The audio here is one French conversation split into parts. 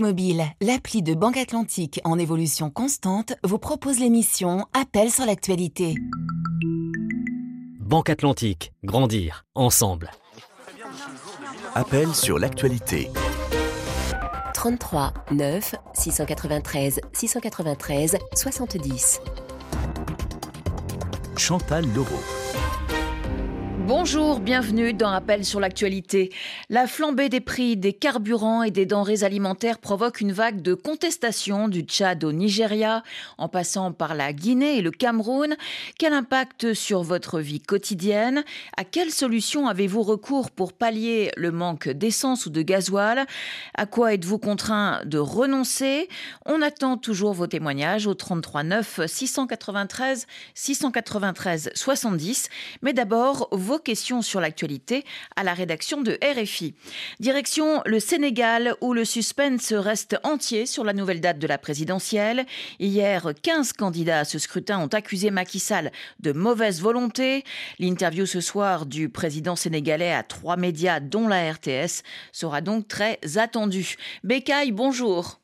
Mobile, l'appli de Banque Atlantique en évolution constante, vous propose l'émission Appel sur l'actualité. Banque Atlantique, grandir ensemble. Appel sur l'actualité. 33 9 693 693 70. Chantal Leroux. Bonjour, bienvenue dans Appel sur l'actualité. La flambée des prix des carburants et des denrées alimentaires provoque une vague de contestation du Tchad au Nigeria, en passant par la Guinée et le Cameroun. Quel impact sur votre vie quotidienne? À quelles solutions avez-vous recours pour pallier le manque d'essence ou de gasoil? À quoi êtes-vous contraint de renoncer? On attend toujours vos témoignages au 33 9 693 693 70. Mais d'abord, vos questions sur l'actualité à la rédaction de RFI. Direction le Sénégal où le suspense reste entier sur la nouvelle date de la présidentielle. Hier, 15 candidats à ce scrutin ont accusé Macky Sall de mauvaise volonté. L'interview ce soir du président sénégalais à trois médias dont la RTS sera donc très attendue. Bekay, bonjour.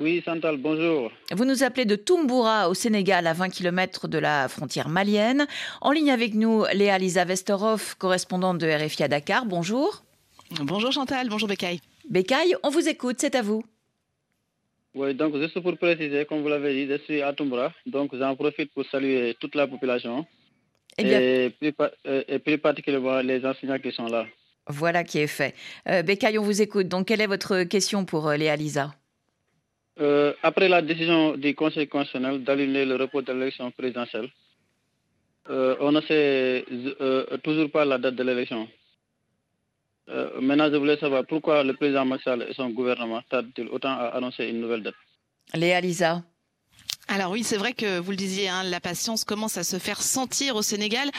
Oui, Santal, bonjour. Vous nous appelez de Tumbura au Sénégal, à 20 km de la frontière malienne. En ligne avec nous, Léa Lisa Vesterov, correspondante de RFI à Dakar. Bonjour. Bonjour Chantal, bonjour Bekay. Bekay, on vous écoute, c'est à vous. Oui, donc juste pour préciser, comme vous l'avez dit, je suis à Tumbura, donc j'en profite pour saluer toute la population Eh bien, et, plus, pa- euh, et plus particulièrement les enseignants qui sont là. voilà qui est fait. Euh, Bekay, on vous écoute. Donc, quelle est votre question pour euh, Léa Lisa? Euh, après la décision du Conseil constitutionnel d'annuler le report de l'élection présidentielle, euh, on ne sait euh, toujours pas la date de l'élection. Maintenant, je voulais savoir pourquoi le président Sall et son gouvernement tardent-ils autant à annoncer une nouvelle date? Léa Lisa. Alors oui, c'est vrai que vous le disiez, hein, la patience commence à se faire sentir au Sénégal.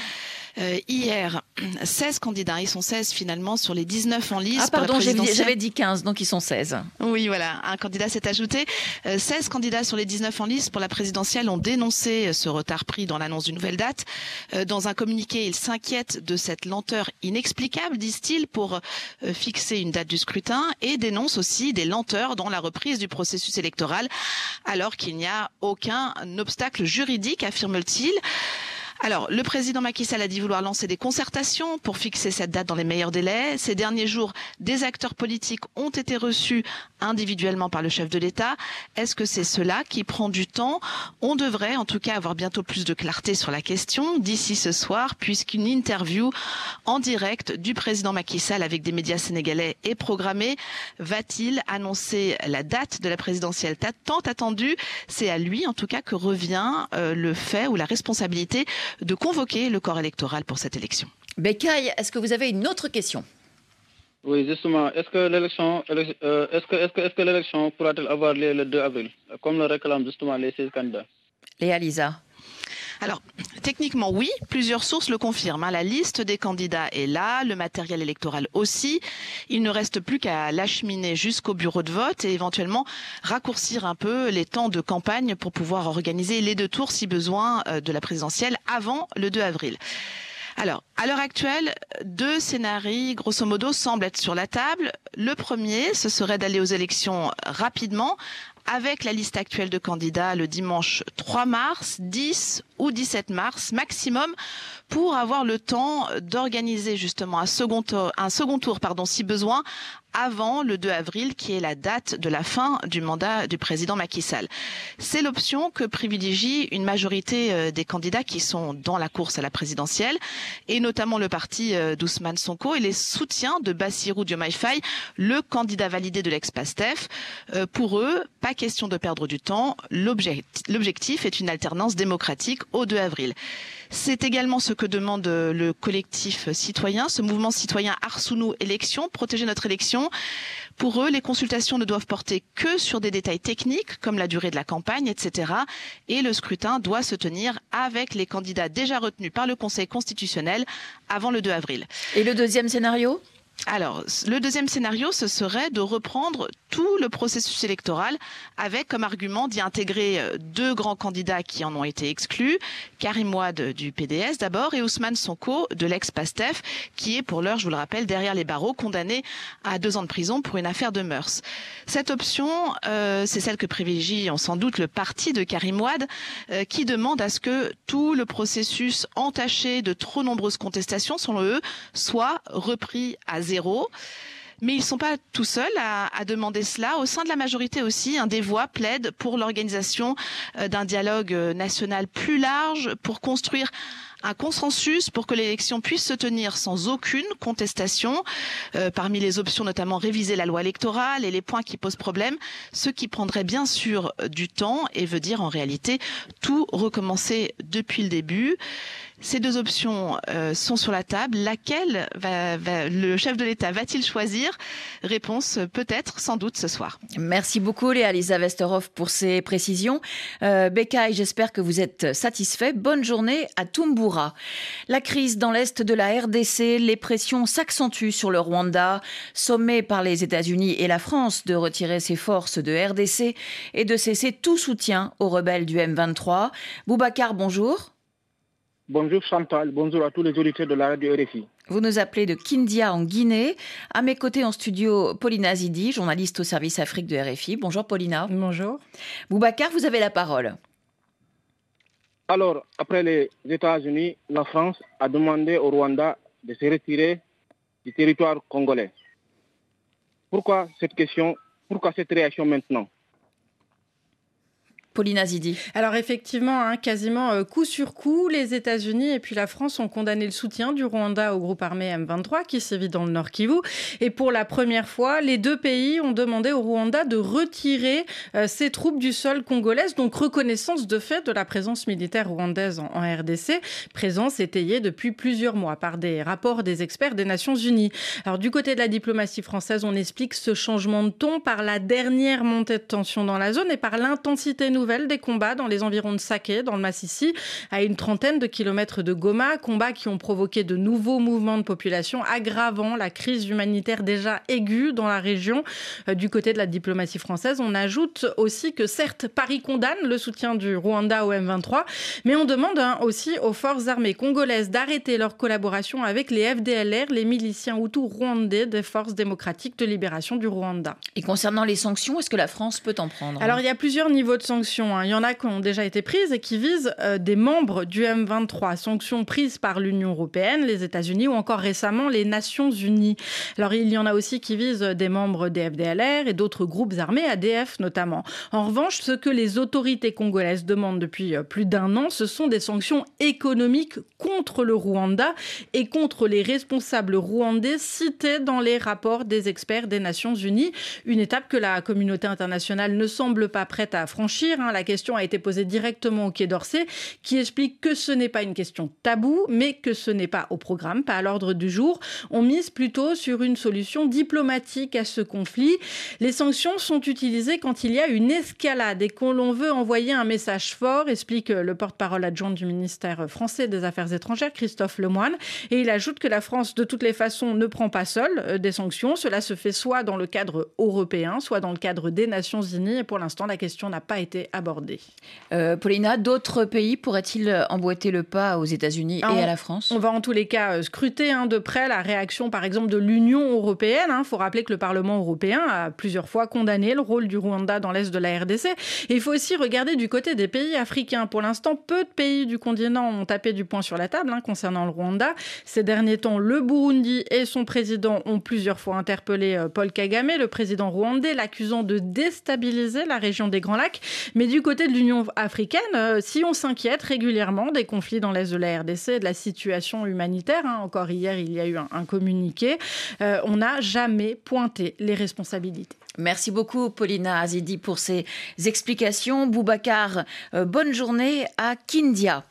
Euh, hier, 16 candidats, ils sont 16 finalement sur les 19 en lice. Ah, pardon, j'avais dit 15, donc ils sont 16. Oui, voilà, un candidat s'est ajouté. Euh, 16 candidats sur les 19 en lice pour la présidentielle ont dénoncé ce retard pris dans l'annonce d'une nouvelle date. Euh, Dans un communiqué, ils s'inquiètent de cette lenteur inexplicable, disent-ils, pour euh, fixer une date du scrutin et dénoncent aussi des lenteurs dans la reprise du processus électoral, alors qu'il n'y a aucun obstacle juridique, affirme-t-il. Alors, le président Macky Sall a dit vouloir lancer des concertations pour fixer cette date dans les meilleurs délais. Ces derniers jours, des acteurs politiques ont été reçus individuellement par le chef de l'État. Est-ce que c'est cela qui prend du temps? On devrait en tout cas avoir bientôt plus de clarté sur la question d'ici ce soir, puisqu'une interview en direct du président Macky Sall avec des médias sénégalais est programmée. Va-t-il annoncer la date de la présidentielle ta- tant attendue? C'est à lui en tout cas que revient euh, le fait ou la responsabilité de convoquer le corps électoral pour cette élection. Bekay, est-ce que vous avez une autre question? Oui, justement, est-ce que l'élection, élec- euh, est-ce que, est-ce que, est-ce que l'élection pourra-t-elle avoir lieu le 2 avril, comme le réclament justement les 16 candidats Léa Lisa. Alors, techniquement, oui, plusieurs sources le confirment. hein. La liste des candidats est là, le matériel électoral aussi. Il ne reste plus qu'à l'acheminer jusqu'au bureau de vote et éventuellement raccourcir un peu les temps de campagne pour pouvoir organiser les deux tours, si besoin, euh, de la présidentielle avant le 2 avril. Alors, à l'heure actuelle, deux scénarios, grosso modo, semblent être sur la table. Le premier, ce serait d'aller aux élections rapidement, avec la liste actuelle de candidats le dimanche 3 mars, 10 ou 17 mars maximum, pour avoir le temps d'organiser justement un second tour, un second tour pardon, si besoin, avant le 2 avril, qui est la date de la fin du mandat du président Macky Sall. C'est l'option que privilégie une majorité euh, des candidats qui sont dans la course à la présidentielle, et notamment le parti euh, d'Ousmane Sonko et les soutiens de Bassirou Diomaye le candidat validé de l'ex-PASTEF. Euh, pour eux, pas question de perdre du temps. L'object- L'objectif est une alternance démocratique au 2 avril. C'est également ce que demande euh, le collectif citoyen, ce mouvement citoyen Arsounou Élection, protéger notre élection. Pour eux, les consultations ne doivent porter que sur des détails techniques, comme la durée de la campagne, etc. Et le scrutin doit se tenir avec les candidats déjà retenus par le Conseil constitutionnel avant le 2 avril. Et le deuxième scénario? Alors, le deuxième scénario, ce serait de reprendre tout le processus électoral avec comme argument d'y intégrer euh, deux grands candidats qui en ont été exclus, Karim Ouad du PDS d'abord et Ousmane Sonko de l'ex-PASTEF, qui est pour l'heure, je vous le rappelle, derrière les barreaux, condamné à deux ans de prison pour une affaire de mœurs. Cette option, euh, c'est celle que privilégie sans doute le parti de Karim Ouad, euh, qui demande à ce que tout le processus entaché de trop nombreuses contestations, selon eux, soit repris à zéro. Mais ils ne sont pas tout seuls à, demander cela. Au sein de la majorité aussi, un des voix plaide pour l'organisation euh, d'un dialogue euh, national plus large, pour construire un consensus pour que l'élection puisse se tenir sans aucune contestation. Euh, parmi les options, notamment réviser la loi électorale et les points qui posent problème, ce qui prendrait bien sûr du temps et veut dire en réalité tout recommencer depuis le début. Ces deux options euh, sont sur la table. Laquelle le chef de l'État va-t-il choisir? Réponse peut-être, sans doute ce soir. Merci beaucoup Léa Lisa Vesterhoff pour ces précisions. Euh, j'espère que vous êtes satisfait. Bonne journée à Tumbura. La crise dans l'est de la RDC, les pressions s'accentuent sur le Rwanda, sommé par les États-Unis et la France de retirer ses forces de RDC et de cesser tout soutien aux rebelles du M23. Boubacar, bonjour. Bonjour Chantal, bonjour à tous les auditeurs de la radio RFI. Vous nous appelez de Kindia en Guinée. À mes côtés en studio, Paulina Zidi, journaliste au service Afrique de RFI. Bonjour Paulina. Bonjour. Boubacar, vous avez la parole. Alors, après les États-Unis, la France a demandé au Rwanda de se retirer du territoire congolais. Pourquoi cette question? Pourquoi cette réaction maintenant? Paulina Zidi. Alors effectivement, hein, quasiment euh, coup sur coup, les États-Unis et puis la France ont condamné le soutien du Rwanda au groupe armé M23 qui sévit dans le Nord Kivu. Et pour la première fois, les deux pays ont demandé au Rwanda de retirer euh, ses troupes du sol congolais, donc reconnaissance de fait de la présence militaire rwandaise en, en, RDC, présence étayée depuis plusieurs mois par des rapports des experts des Nations Unies. Alors du côté de la diplomatie française, on explique ce changement de ton par la dernière montée de tension dans la zone et par l'intensité nouvelle des combats dans les environs de Saké, dans le Massissi, à une trentaine de kilomètres de Goma, combats qui ont provoqué de nouveaux mouvements de population, aggravant la crise humanitaire déjà aiguë dans la région. Euh, du côté de la diplomatie française, on ajoute aussi que certes, Paris condamne le soutien du Rwanda au M23, mais on demande hein, aussi aux forces armées congolaises d'arrêter leur collaboration avec les FDLR, les miliciens hutus rwandais des forces démocratiques de libération du Rwanda. Et concernant les sanctions, est-ce que la France peut en prendre Alors il y a plusieurs niveaux de sanctions. Hein. Il y en a qui ont déjà été prises et qui visent euh, des membres du M23. Sanctions prises par l'Union européenne, les États-Unis ou encore récemment les Nations unies. Alors il y en a aussi qui visent des membres des FDLR et d'autres groupes armés, ADF notamment. En revanche, ce que les autorités congolaises demandent depuis euh, plus d'un an, ce sont des sanctions économiques contre le Rwanda et contre les responsables rwandais cités dans les rapports des experts des Nations unies. Une étape que la communauté internationale ne semble pas prête à franchir. Hein. La question a été posée directement au Quai d'Orsay, qui explique que ce n'est pas une question taboue, mais que ce n'est pas au programme, pas à l'ordre du jour. On mise plutôt sur une solution diplomatique à ce conflit. Les sanctions sont utilisées quand il y a une escalade et qu'on l'on veut envoyer un message fort, explique le porte-parole adjoint du ministère français des Affaires étrangères, Christophe Lemoine. Et il ajoute que la France, de toutes les façons, ne prend pas seule euh, des sanctions. Cela se fait soit dans le cadre européen, soit dans le cadre des Nations Unies. Et pour l'instant, la question n'a pas été abordé. Euh, Paulina, d'autres pays pourraient-ils emboîter le pas aux États-Unis et à la France? On va en tous les cas euh, scruter hein, de près la réaction, par exemple, de l'Union européenne. Il hein. faut rappeler que le Parlement européen a plusieurs fois condamné le rôle du Rwanda dans l'est de la RDC. Et il faut aussi regarder du côté des pays africains. Pour l'instant, peu de pays du continent ont tapé du poing sur la table hein, concernant le Rwanda. Ces derniers temps, le Burundi et son président ont plusieurs fois interpellé euh, Paul Kagame, le président rwandais, l'accusant de déstabiliser la région des Grands Lacs. Mais du côté de l'Union africaine, euh, si on s'inquiète régulièrement des conflits dans l'est de la RDC, de la situation humanitaire, hein, encore hier il y a eu un, communiqué, euh, on n'a jamais pointé les responsabilités. Merci beaucoup, Paulina Azidi, pour ces explications. Boubacar, euh, bonne journée à Kindia.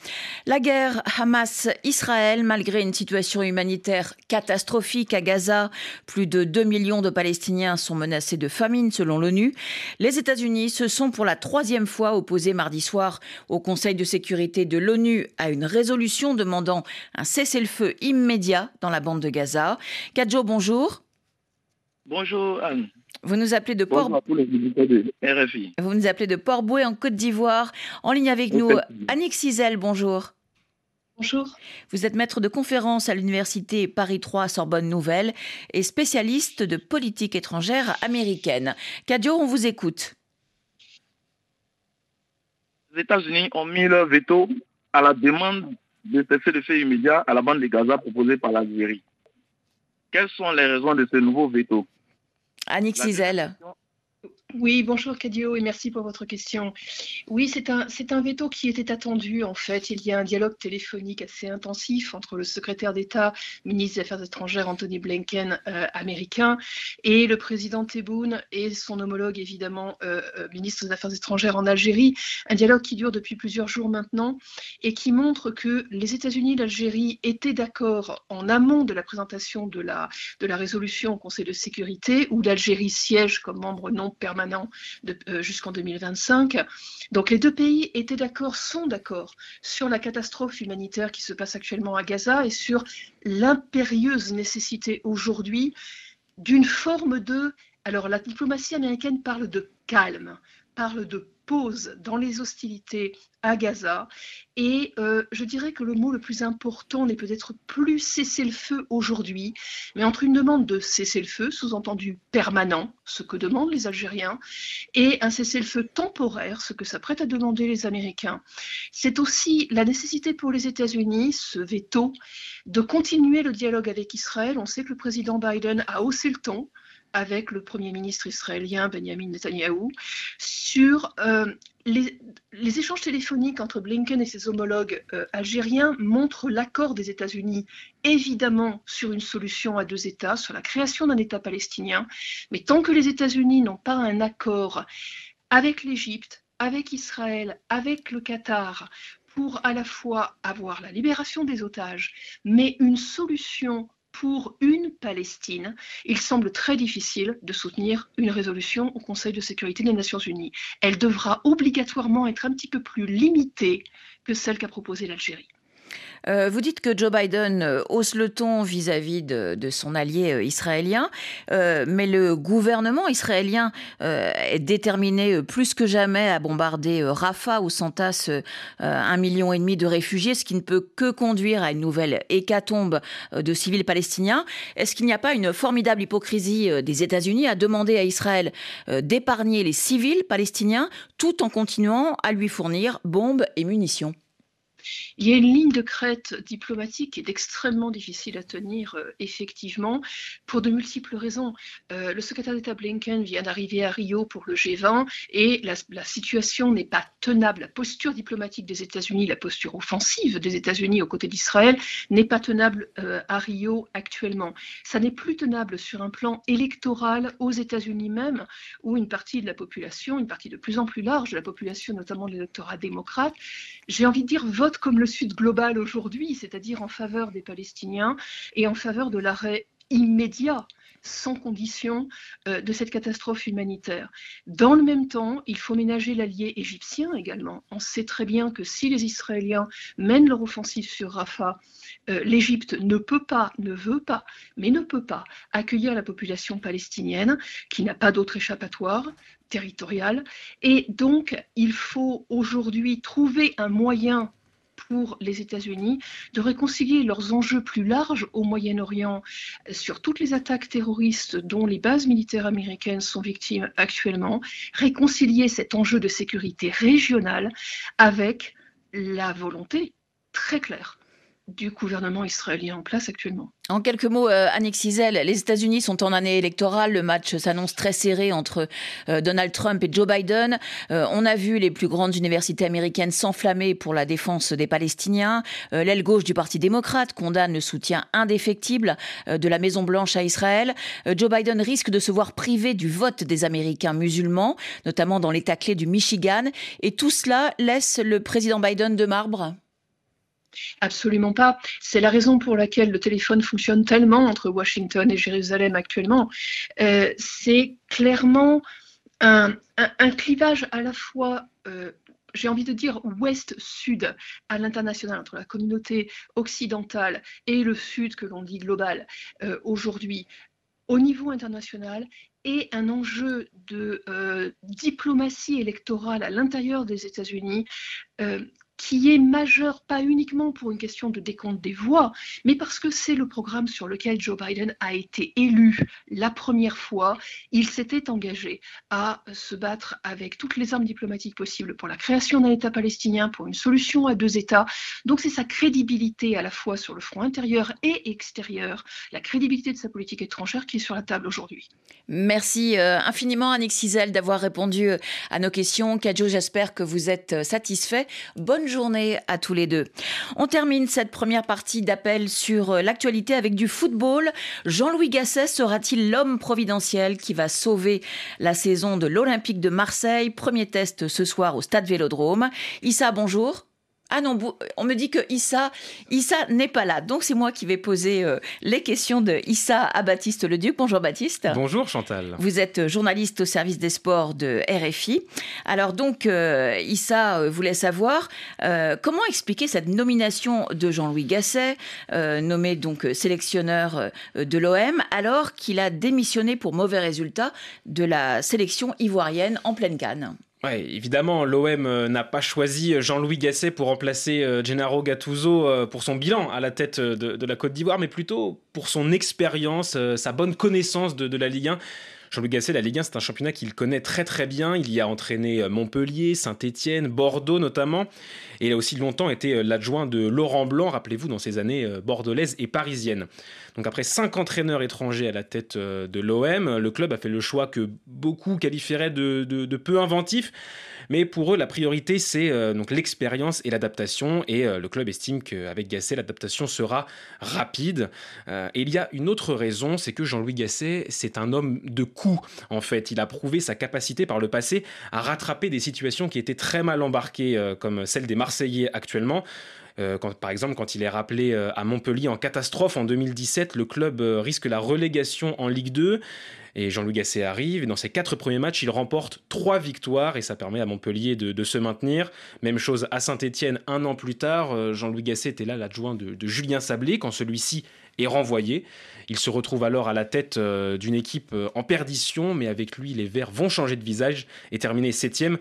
La guerre Hamas-Israël, malgré une situation humanitaire catastrophique à Gaza, plus de 2 millions de Palestiniens sont menacés de famine selon l'ONU. Les États-Unis se sont pour la troisième fois opposés mardi soir au Conseil de sécurité de l'ONU à une résolution demandant un cessez-le-feu immédiat dans la bande de Gaza. Kadjo, bonjour. Bonjour Anne. Vous nous appelez de Port. Vous nous appelez de Port-Boué en Côte d'Ivoire. En ligne avec nous, Annick Cizel, bonjour. Bonjour. Vous êtes maître de conférence à l'université Paris 3 Sorbonne Nouvelle et spécialiste de politique étrangère américaine. Cadio, on vous écoute. Les États-Unis ont mis leur veto à la demande de cesser de fait immédiat à la bande de Gaza proposée par l'Algérie. Quelles sont les raisons de ce nouveau veto? Annick Cizel. Oui, bonjour Cadio et merci pour votre question. Oui, c'est un, un veto qui était attendu en fait. Il y a un dialogue téléphonique assez intensif entre le secrétaire d'État, ministre des Affaires étrangères Anthony Blinken, euh, américain, et le président Tebboune et son homologue évidemment, euh, euh, ministre des Affaires étrangères en Algérie. Un dialogue qui dure depuis plusieurs jours maintenant et qui montre que les États-Unis et l'Algérie étaient d'accord en amont de la présentation de la, de la résolution au Conseil de sécurité où l'Algérie siège comme membre non permanent euh, jusqu'en 2025. Donc les deux pays étaient d'accord, sont d'accord sur la catastrophe humanitaire qui se passe actuellement à Gaza et sur l'impérieuse nécessité aujourd'hui d'une forme de... Alors la diplomatie américaine parle de calme, parle de pause dans les hostilités à Gaza. Et euh, je dirais que le mot le plus important n'est peut-être plus cesser-le-feu aujourd'hui, mais entre une demande de cesser-le-feu, sous-entendu permanent, ce que demandent les Algériens, et un cessez-le-feu temporaire, ce que s'apprêtent à demander les Américains. C'est aussi la nécessité pour les États-Unis, ce veto, de continuer le dialogue avec Israël. On sait que le président Biden a haussé le ton avec le Premier ministre israélien Benjamin Netanyahou sur euh, les, échanges téléphoniques entre Blinken et ses homologues euh, algériens montrent l'accord des États-Unis, évidemment, sur une solution à deux États, sur la création d'un État palestinien. Mais tant que les États-Unis n'ont pas un accord avec l'Égypte, avec Israël, avec le Qatar, pour à la fois avoir la libération des otages, mais une solution pour une Palestine, il semble très difficile de soutenir une résolution au Conseil de sécurité des Nations Unies. Elle devra obligatoirement être un petit peu plus limitée que celle qu'a proposée l'Algérie. Euh, vous dites que Joe Biden euh, hausse le ton vis-à-vis de, son allié euh, israélien, mais le gouvernement israélien est déterminé plus que jamais à bombarder Rafah où s'entassent un million et demi de réfugiés, ce qui ne peut que conduire à une nouvelle hécatombe de civils palestiniens. Est-ce qu'il n'y a pas une formidable hypocrisie des États-Unis à demander à Israël d'épargner les civils palestiniens tout en continuant à lui fournir bombes et munitions? Il y a une ligne de crête diplomatique qui est extrêmement difficile à tenir, euh, effectivement, pour de multiples raisons. Euh, le secrétaire d'État Blinken vient d'arriver à Rio pour le G20 et la, situation n'est pas tenable. La posture diplomatique des États-Unis, la posture offensive des États-Unis aux côtés d'Israël n'est pas tenable euh, à Rio actuellement. Ça n'est plus tenable sur un plan électoral aux États-Unis même, où une partie de la population, une partie de plus en plus large de la population, notamment de l'électorat démocrate, j'ai envie de dire, vote comme le Sud global aujourd'hui, c'est-à-dire en faveur des Palestiniens et en faveur de l'arrêt immédiat sans condition euh, de cette catastrophe humanitaire. Dans le même temps, il faut ménager l'allié égyptien également. On sait très bien que si les Israéliens mènent leur offensive sur Rafah, euh, l'Égypte ne peut pas, ne veut pas, mais ne peut pas accueillir la population palestinienne qui n'a pas d'autre échappatoire territorial. Et donc, il faut aujourd'hui trouver un moyen pour les États-Unis de réconcilier leurs enjeux plus larges au Moyen-Orient sur toutes les attaques terroristes dont les bases militaires américaines sont victimes actuellement, réconcilier cet enjeu de sécurité régionale avec la volonté très claire du gouvernement israélien en place actuellement. En quelques mots, euh, Annick Cizel, les États-Unis sont en année électorale. Le match s'annonce très serré entre euh, Donald Trump et Joe Biden. Euh, on a vu les plus grandes universités américaines s'enflammer pour la défense des Palestiniens. L'aile gauche du Parti démocrate condamne le soutien indéfectible de la Maison-Blanche à Israël. Joe Biden risque de se voir privé du vote des Américains musulmans, notamment dans l'État clé du Michigan. Et tout cela laisse le président Biden de marbre Absolument pas. C'est la raison pour laquelle le téléphone fonctionne tellement entre Washington et Jérusalem actuellement. Euh, c'est clairement un, clivage à la fois, euh, j'ai envie de dire, ouest-sud à l'international, entre la communauté occidentale et le sud que l'on dit global euh, aujourd'hui. Au niveau international, et un enjeu de diplomatie électorale à l'intérieur des États-Unis qui est majeur, pas uniquement pour une question de décompte des voix, mais parce que c'est le programme sur lequel Joe Biden a été élu la première fois. Il s'était engagé à se battre avec toutes les armes diplomatiques possibles pour la création d'un État palestinien, pour une solution à deux États. Donc c'est sa crédibilité à la fois sur le front intérieur et extérieur, la crédibilité de sa politique étrangère qui est sur la table aujourd'hui. Merci euh, infiniment Annick Cizel d'avoir répondu euh, à nos questions. Kadjo, j'espère que vous êtes euh, satisfait. Bonne journée à tous les deux. On termine cette première partie d'appel sur euh, l'actualité avec du football. Jean-Louis Gasset sera-t-il l'homme providentiel qui va sauver la saison de l'Olympique de Marseille? Premier test ce soir au Stade Vélodrome. Issa, bonjour. Ah non, on me dit que Issa, Issa n'est pas là. Donc c'est moi qui vais poser euh, les questions de Issa à Baptiste Leduc. Bonjour Baptiste. Bonjour Chantal. Vous êtes journaliste au service des sports de RFI. Alors donc euh, Issa euh, voulait savoir comment expliquer cette nomination de Jean-Louis Gasset, nommé donc sélectionneur de l'OM, alors qu'il a démissionné pour mauvais résultats de la sélection ivoirienne en pleine canne? Ouais, évidemment, l'OM euh, n'a pas choisi euh, Jean-Louis Gasset pour remplacer euh, Gennaro Gattuso pour son bilan à la tête de, la Côte d'Ivoire, mais plutôt pour son expérience, sa bonne connaissance de, la Ligue 1. Jean-Louis Gasset, la Ligue 1, c'est un championnat qu'il connaît très très bien. Il y a entraîné Montpellier, Saint-Étienne, Bordeaux notamment. Et il a aussi longtemps été l'adjoint de Laurent Blanc, rappelez-vous, dans ses années bordelaises et parisiennes. Donc après cinq entraîneurs étrangers à la tête de l'OM, le club a fait le choix que beaucoup qualifieraient de, peu inventif. Mais pour eux, la priorité, c'est euh, donc l'expérience et l'adaptation. Et euh, le club estime qu'avec Gasset, l'adaptation sera rapide. Euh, et il y a une autre raison, c'est que Jean-Louis Gasset, c'est un homme de coup, en fait. Il a prouvé sa capacité par le passé à rattraper des situations qui étaient très mal embarquées, comme celle des Marseillais actuellement. Quand, par exemple, quand il est rappelé à Montpellier en catastrophe en 2017, le club risque la relégation en Ligue 2. Et Jean-Louis Gasset arrive, et dans ses quatre premiers matchs, il remporte trois victoires, et ça permet à Montpellier de, se maintenir. Même chose à Saint-Etienne, un an plus tard, euh, Jean-Louis Gasset était là l'adjoint de, Julien Sablé, quand celui-ci est renvoyé. Il se retrouve alors à la tête euh, d'une équipe euh, en perdition, mais avec lui, les Verts vont changer de visage et terminer septième.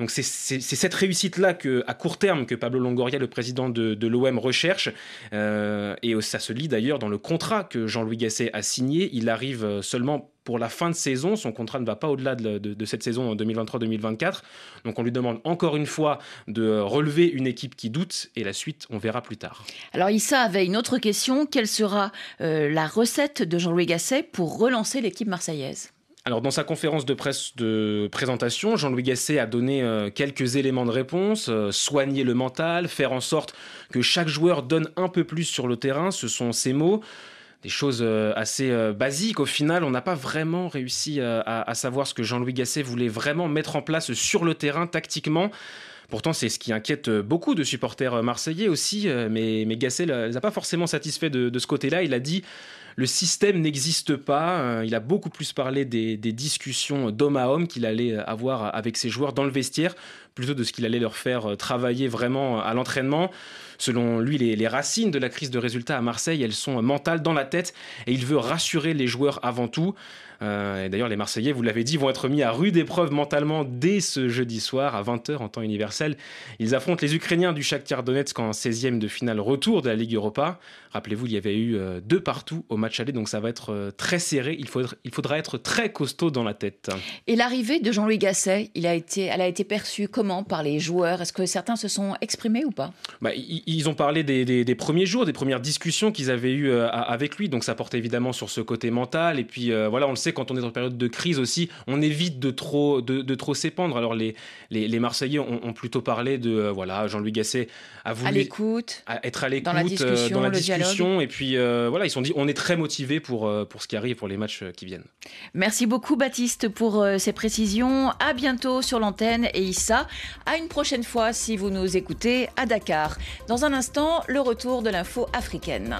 Donc c'est cette réussite-là à court terme que Pablo Longoria, le président de, l'OM, recherche. et ça se lit d'ailleurs dans le contrat que Jean-Louis Gasset a signé. Il arrive seulement pour la fin de saison. Son contrat ne va pas au-delà de, cette saison 2023-2024. Donc on lui demande encore une fois de relever une équipe qui doute et la suite, on verra plus tard. Alors Issa avait une autre question. Quelle sera euh, la recette de Jean-Louis Gasset pour relancer l'équipe marseillaise? Alors dans sa conférence de presse de présentation, Jean-Louis Gasset a donné euh, quelques éléments de réponse, euh, soigner le mental, faire en sorte que chaque joueur donne un peu plus sur le terrain, ce sont ses mots des choses euh, assez basiques. Au final, on n'a pas vraiment réussi à, savoir ce que Jean-Louis Gasset voulait vraiment mettre en place sur le terrain tactiquement. Pourtant, c'est ce qui inquiète beaucoup de supporters marseillais aussi, mais, mais Gasset ne les a pas forcément satisfaits de ce côté-là. Il a dit le système n'existe pas. Il a beaucoup plus parlé des, des discussions d'homme à homme qu'il allait avoir avec ses joueurs dans le vestiaire, plutôt de ce qu'il allait leur faire travailler vraiment à l'entraînement. Selon lui, les, racines de la crise de résultats à Marseille, elles sont mentales dans la tête et il veut rassurer les joueurs avant tout. et d'ailleurs, les Marseillais, vous l'avez dit, vont être mis à rude épreuve mentalement dès ce jeudi soir à 20h en temps universel. Ils affrontent les Ukrainiens du Shakhtar Donetsk en 16e de finale retour de la Ligue Europa. Rappelez-vous, il y avait eu deux partout au match aller, donc ça va être très serré. Il faudra, être très costaud dans la tête. Et l'arrivée de Jean-Louis Gasset, elle a été perçue comment par les joueurs Est-ce que certains se sont exprimés ou pas? Bah, Ils ont parlé des, premiers jours, des premières discussions qu'ils avaient eues euh, avec lui. Donc ça porte évidemment sur ce côté mental. Et puis euh, voilà, on le sait, quand on est en période de crise aussi, on évite de trop, de, trop s'épandre. Alors les, les, Marseillais ont, plutôt parlé de euh, voilà, Jean-Louis Gasset a voulu à l'écoute, être à l'écoute dans la discussion, dans la discussion et puis voilà, ils sont dit on est très motivés pour pour ce qui arrive pour les matchs qui viennent. Merci beaucoup Baptiste pour ces précisions. À bientôt sur l'antenne et Issa. À une prochaine fois si vous nous écoutez à Dakar. Dans un instant, le retour de l'info africaine.